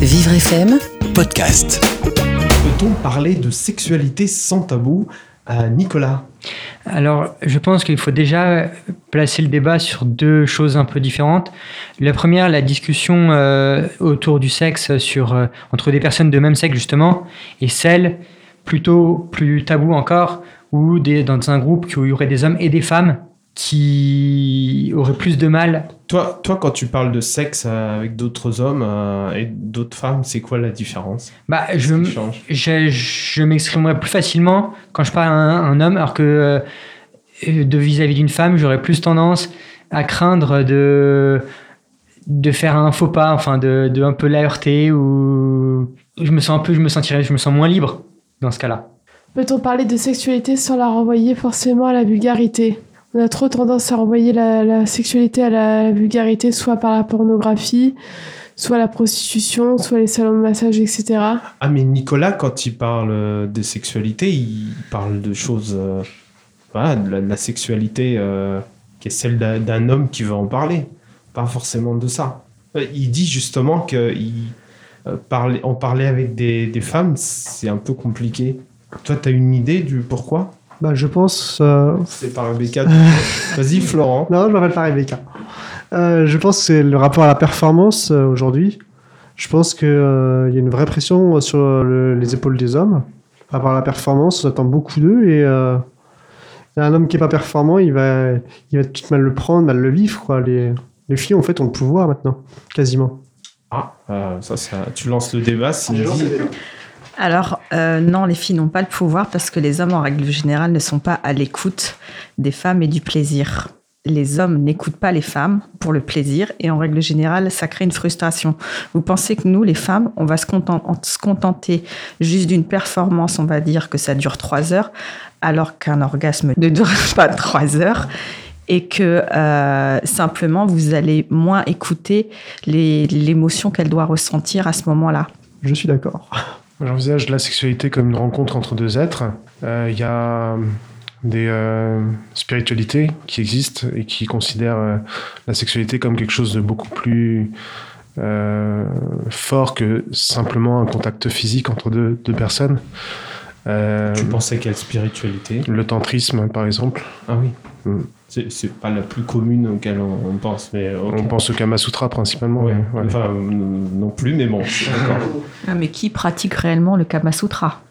Vivre FM podcast. Peut-on parler de sexualité sans tabou à Nicolas? Alors, je pense qu'il faut déjà placer le débat sur deux choses un peu différentes. La première, la discussion euh, autour du sexe sur, euh, entre des personnes de même sexe, justement, et celle plutôt plus tabou encore, où des, dans un groupe où il y aurait des hommes et des femmes qui auraient plus de mal. toi, toi, quand tu parles de sexe euh, avec d'autres hommes euh, et d'autres femmes, c'est quoi la différence? Bah, je, je, je m'exprimerais plus facilement quand je parle à un, un homme, alors que euh, de vis-à-vis d'une femme, j'aurais plus tendance à craindre de de faire un faux pas, enfin de, de un peu la heurter ou je me sens un peu, je me sentirais, je me sens moins libre dans ce cas-là. Peut-on parler de sexualité sans la renvoyer forcément à la vulgarité? On a trop tendance à renvoyer la, sexualité à la, vulgarité, soit par la pornographie, soit la prostitution, soit les salons de massage, etc. Ah, mais Nicolas, quand il parle euh, de sexualité, il parle de choses. euh, voilà, de la, sexualité euh, qui est celle d'un homme qui veut en parler. Pas forcément de ça. Il dit justement que il, euh, parler avec des, des femmes, c'est un peu compliqué. Toi, tu as une idée du pourquoi? Bah, je pense. euh, C'est par Rebecca. Vas-y, Florent. Non, je m'appelle pas Rebecca. Euh, je pense que c'est le rapport à la performance euh, aujourd'hui. Je pense qu'il y a une vraie pression sur le- les épaules des hommes. Par rapport à la performance, on attend beaucoup d'eux et euh, un homme qui est pas performant, il va, il va tout mal le prendre, mal le vivre. Quoi. Les, les filles, en fait, ont le pouvoir maintenant, quasiment. Ah, euh, ça, ça, tu lances le débat. Cindy. Alors, euh, non, les filles n'ont pas le pouvoir parce que les hommes, en règle générale, ne sont pas à l'écoute des femmes et du plaisir. Les hommes n'écoutent pas les femmes pour le plaisir et en règle générale, ça crée une frustration. Vous pensez que nous, les femmes, on va se contenter, juste d'une performance, on va dire que ça dure trois heures, alors qu'un orgasme ne dure pas trois heures et que euh, simplement vous allez moins écouter l'émotion qu'elle doit ressentir à ce moment-là? Je suis d'accord. J'envisage la sexualité comme une rencontre entre deux êtres. Euh, Il y a des euh, spiritualités qui existent et qui considèrent euh, la sexualité comme quelque chose de beaucoup plus euh, fort que simplement un contact physique entre deux, deux personnes. Euh, Tu pensais quelle spiritualité? le tantrisme, par exemple. Ah oui. Mm. C'est c'est pas la plus commune auquel on, on pense, mais ok. On pense au Kama Sutra principalement. Ouais. ouais, ouais. Enfin, euh, non plus, mais bon, d'accord. Ah, Mais qui pratique réellement le Kama Sutra?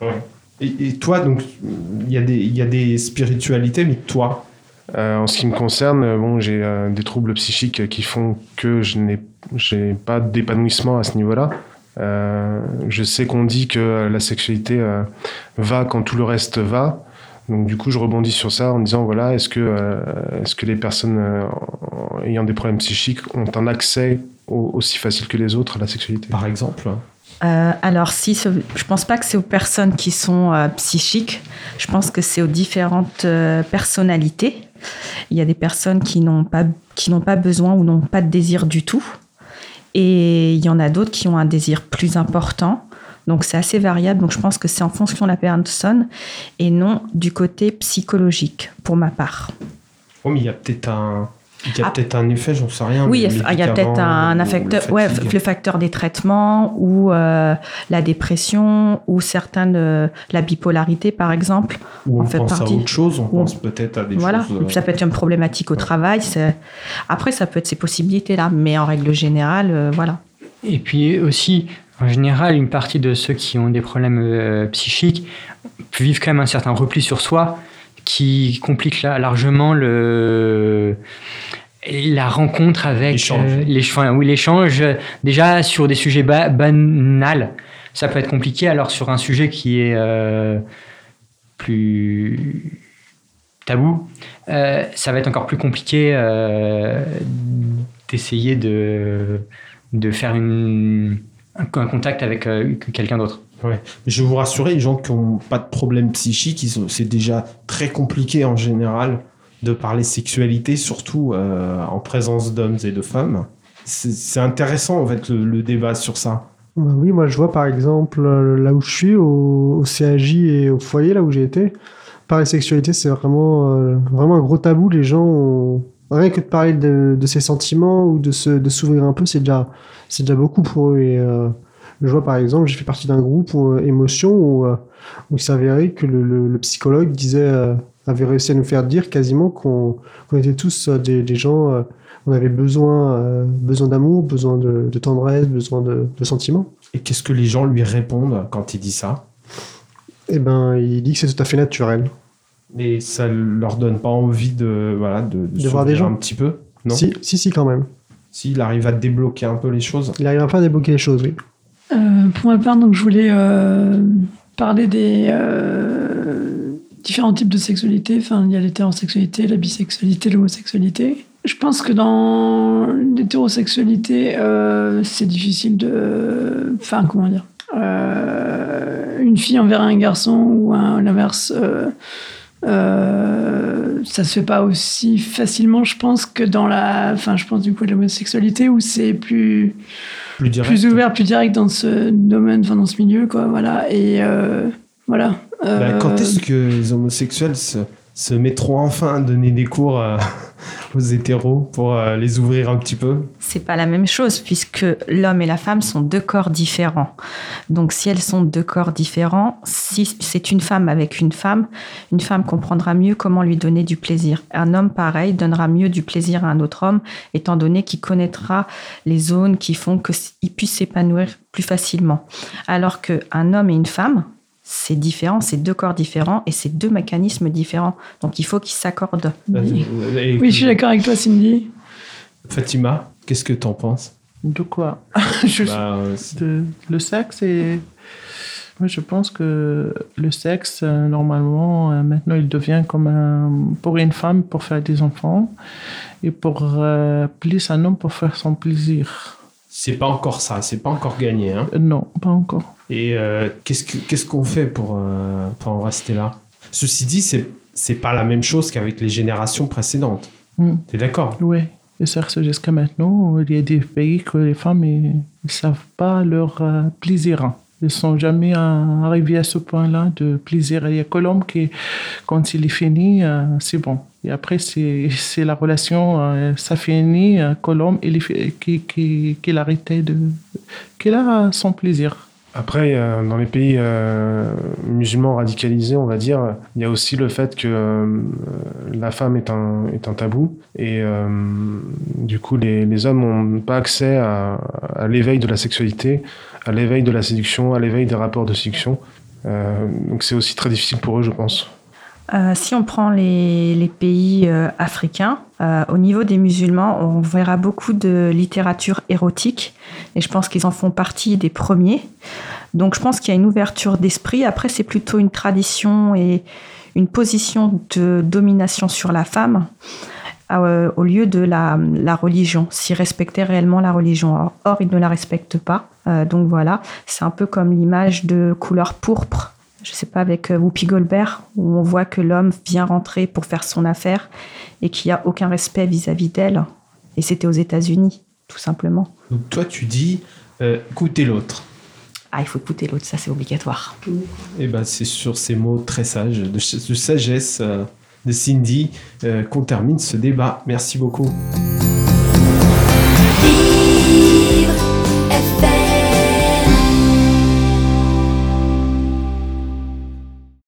Et, et toi, donc, il y, a des- il y a des spiritualités, mais toi, Euh, en ce qui me concerne, euh, bon, j'ai euh, des troubles psychiques qui font que je n'ai j'ai pas d'épanouissement à ce niveau-là. Euh, je sais qu'on dit que la sexualité euh, va quand tout le reste va. Donc du coup, je rebondis sur ça en disant voilà, est-ce que euh, est-ce que les personnes euh, ayant des problèmes psychiques ont un accès au- aussi facile que les autres à la sexualité? Par exemple Euh, alors, si ce- je pense pas que c'est aux personnes qui sont euh, psychiques. Je pense que c'est aux différentes euh, personnalités. Il y a des personnes qui n'ont pas qui n'ont pas besoin ou n'ont pas de désir du tout, et il y en a d'autres qui ont un désir plus important. Donc c'est assez variable. Donc je pense que c'est en fonction de la personne et non du côté psychologique pour ma part. Oh, mais il y a peut-être un, il y a Ah. peut-être un effet, j'en sais rien. Oui, des il y a peut-être un ou affecteur, le ouais, le facteur des traitements ou euh, la dépression ou certaines, euh, la bipolarité par exemple. Ou on en fait pense partie. à autre chose, on Ou- pense peut-être à des voilà, choses. euh, ça peut être une problématique au travail. Après, ça peut être ces possibilités-là, mais en règle générale, euh, voilà. Et puis aussi, en général, une partie de ceux qui ont des problèmes euh, psychiques vivent quand même un certain repli sur soi qui complique la- largement le la rencontre avec L'échange. euh, oui l'échange déjà sur des sujets ba- banals ça peut être compliqué alors sur un sujet qui est euh, plus tabou euh, ça va être encore plus compliqué d'essayer de de faire une, un, un contact avec euh, quelqu'un d'autre. Ouais. Je vais vous rassurer, les gens qui n'ont pas de problème psychique, c'est déjà très compliqué en général de parler sexualité, surtout euh, en présence d'hommes et de femmes. C'est intéressant en fait le, le débat sur ça. Oui, moi je vois par exemple euh, là où je suis, au, au CAJ et au foyer, là où j'ai été, parler sexualité c'est vraiment, euh, vraiment un gros tabou. Les gens ont, rien que de parler de, de ses sentiments ou de se- de s'ouvrir un peu, c'est déjà, c'est déjà beaucoup pour eux. Et euh, Je vois par exemple, j'ai fait partie d'un groupe où, euh, émotion où, euh, où il s'avérait que le, le- le psychologue disait, avait réussi à nous faire dire quasiment qu'on qu'on était tous des, des gens, on avait besoin, besoin d'amour, besoin de, de tendresse, besoin de, de sentiments. Et qu'est-ce que les gens lui répondent quand il dit ça? Et ben, il dit que c'est tout à fait naturel. Mais ça leur donne pas envie de, voilà, de, De voir des gens. un petit peu Non Si, si, si, quand même. S'il arrive à débloquer un peu les choses Il arrive pas à débloquer les choses, oui. Euh, pour ma part, donc, je voulais euh, parler des euh, différents types de sexualité. Enfin, il y a l'hétérosexualité, la bisexualité, l'homosexualité. Je pense que dans l'hétérosexualité, euh, c'est difficile de... Enfin, comment dire euh, Une fille envers un garçon ou un- l'inverse... euh, euh, ça se fait pas aussi facilement, je pense, que dans la, enfin, je pense du coup à l'homosexualité où c'est plus, Plus direct plus ouvert, plus direct dans ce domaine, enfin dans ce milieu, quoi. Voilà. Et euh, voilà. Bah, Euh, Quand est-ce que les homosexuels se, se mettront enfin à donner des cours euh, aux hétéros pour euh, les ouvrir un petit peu C'est pas la même chose puisque l'homme et la femme sont deux corps différents. Donc si elles sont deux corps différents, si c'est une femme avec une femme, une femme comprendra mieux comment lui donner du plaisir. Un homme pareil donnera mieux du plaisir à un autre homme étant donné qu'il connaîtra les zones qui font qu'il puisse s'épanouir plus facilement. Alors qu'un homme et une femme, c'est différent, c'est deux corps différents et c'est deux mécanismes différents. Donc il faut qu'ils s'accordent. Oui. Euh, je suis d'accord avec toi, Cindy. Fatima, qu'est-ce que t'en penses? De quoi? Juste Bah, euh, de- le sexe et moi je pense que le sexe euh, normalement maintenant il devient comme un pour une femme pour faire des enfants et pour euh, plus un homme pour faire son plaisir. C'est pas encore ça, c'est pas encore gagné. Hein? Non, pas encore. Et euh, qu'est-ce que- qu'est-ce qu'on fait pour, euh, pour en rester là Ceci dit, c'est c'est pas la même chose qu'avec les générations précédentes. Mm. T'es d'accord? Oui. Et ça jusqu'à maintenant, il y a des pays que les femmes ils savent pas leur euh, plaisir. Ils sont jamais euh, arrivés à ce point-là de plaisir. Il y a que l'homme qui, quand il est fini, c'est bon. Et après, c'est la relation, euh, ça finit, euh, l'homme, il qui, qui, arrêtait de. qu'il a son plaisir. Après, euh, dans les pays euh, musulmans radicalisés, on va dire, il y a aussi le fait que euh, la femme est un, est un tabou et du coup, les, les hommes n'ont pas accès à, à l'éveil de la sexualité, à l'éveil de la séduction, à l'éveil des rapports de séduction. Donc c'est aussi très difficile pour eux, je pense. Euh, si on prend les, pays euh, africains, euh, au niveau des musulmans, on verra beaucoup de littérature érotique et je pense qu'ils en font partie des premiers. Donc je pense qu'il y a une ouverture d'esprit. Après, c'est plutôt une tradition et une position de domination sur la femme au lieu de la, religion, s'ils respectaient réellement la religion. Or, ils ne la respectent pas. Donc voilà, c'est un peu comme l'image de couleur pourpre je sais pas, avec euh, Whoopi Goldberg, où on voit que l'homme vient rentrer pour faire son affaire et qu'il n'y a aucun respect vis-à-vis d'elle. Et c'était aux États-Unis, tout simplement. Donc toi, tu dis, euh, écoutez l'autre. Ah, il faut écouter l'autre, ça c'est obligatoire. Et ben c'est sur ces mots très sages, de sagesse euh, de Cindy, euh, qu'on termine ce débat. Merci beaucoup.